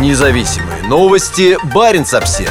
Независимые новости. Барин обсерва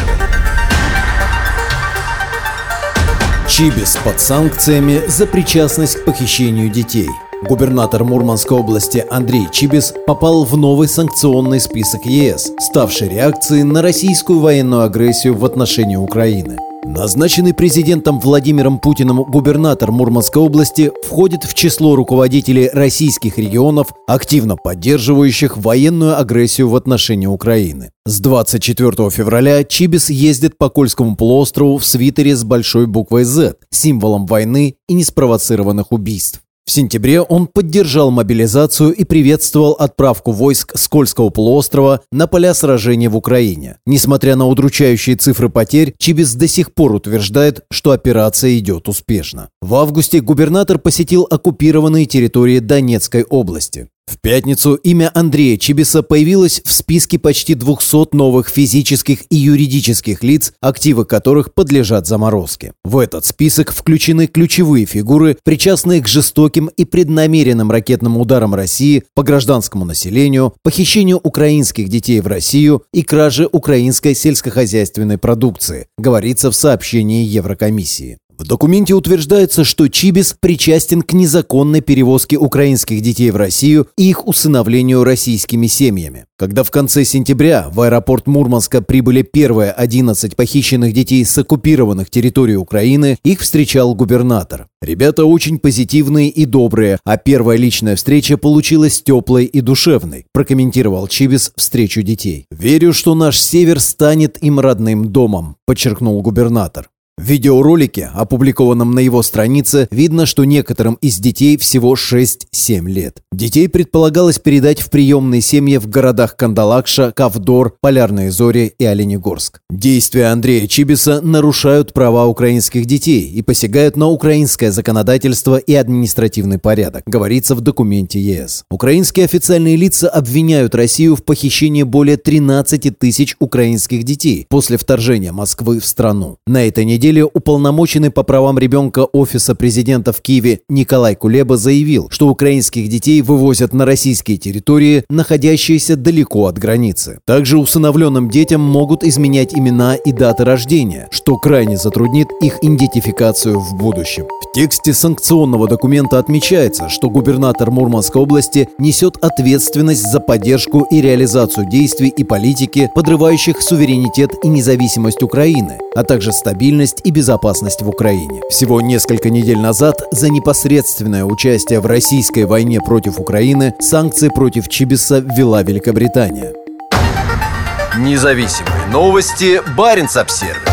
Чибис под санкциями за причастность к похищению детей. Губернатор Мурманской области Андрей Чибис попал в новый санкционный список ЕС, ставший реакцией на российскую военную агрессию в отношении Украины. Назначенный президентом Владимиром Путиным губернатор Мурманской области входит в число руководителей российских регионов, активно поддерживающих военную агрессию в отношении Украины. С 24 февраля Чибис ездит по Кольскому полуострову в свитере с большой буквой «З», символом войны и неспровоцированных убийств. В сентябре он поддержал мобилизацию и приветствовал отправку войск с Кольского полуострова на поля сражений в Украине. Несмотря на удручающие цифры потерь, Чибис до сих пор утверждает, что операция идет успешно. В августе губернатор посетил оккупированные территории Донецкой области. В пятницу имя Андрея Чибиса появилось в списке почти 200 новых физических и юридических лиц, активы которых подлежат заморозке. В этот список включены ключевые фигуры, причастные к жестоким и преднамеренным ракетным ударам России по гражданскому населению, похищению украинских детей в Россию и краже украинской сельскохозяйственной продукции, говорится в сообщении Еврокомиссии. В документе утверждается, что Чибис причастен к незаконной перевозке украинских детей в Россию и их усыновлению российскими семьями. Когда в конце сентября в аэропорт Мурманска прибыли первые 11 похищенных детей с оккупированных территорий Украины, их встречал губернатор. Ребята очень позитивные и добрые, а первая личная встреча получилась теплой и душевной, прокомментировал Чибис встречу детей. «Верю, что наш север станет им родным домом», подчеркнул губернатор. В видеоролике, опубликованном на его странице, видно, что некоторым из детей всего 6-7 лет. Детей предполагалось передать в приемные семьи в городах Кандалакша, Кавдор, Полярные Зори и Оленегорск. Действия Андрея Чибиса нарушают права украинских детей и посягают на украинское законодательство и административный порядок, говорится в документе ЕС. Украинские официальные лица обвиняют Россию в похищении более 13 тысяч украинских детей после вторжения Москвы в страну. На этой неделе неделе уполномоченный по правам ребенка Офиса президента в Киеве Николай Кулеба заявил, что украинских детей вывозят на российские территории, находящиеся далеко от границы. Также усыновленным детям могут изменять имена и даты рождения, что крайне затруднит их идентификацию в будущем. В тексте санкционного документа отмечается, что губернатор Мурманской области несет ответственность за поддержку и реализацию действий и политики, подрывающих суверенитет и независимость Украины, а также стабильность стабильность и безопасность в Украине. Всего несколько недель назад за непосредственное участие в российской войне против Украины санкции против Чибиса ввела Великобритания. Независимые новости. Барин обсервис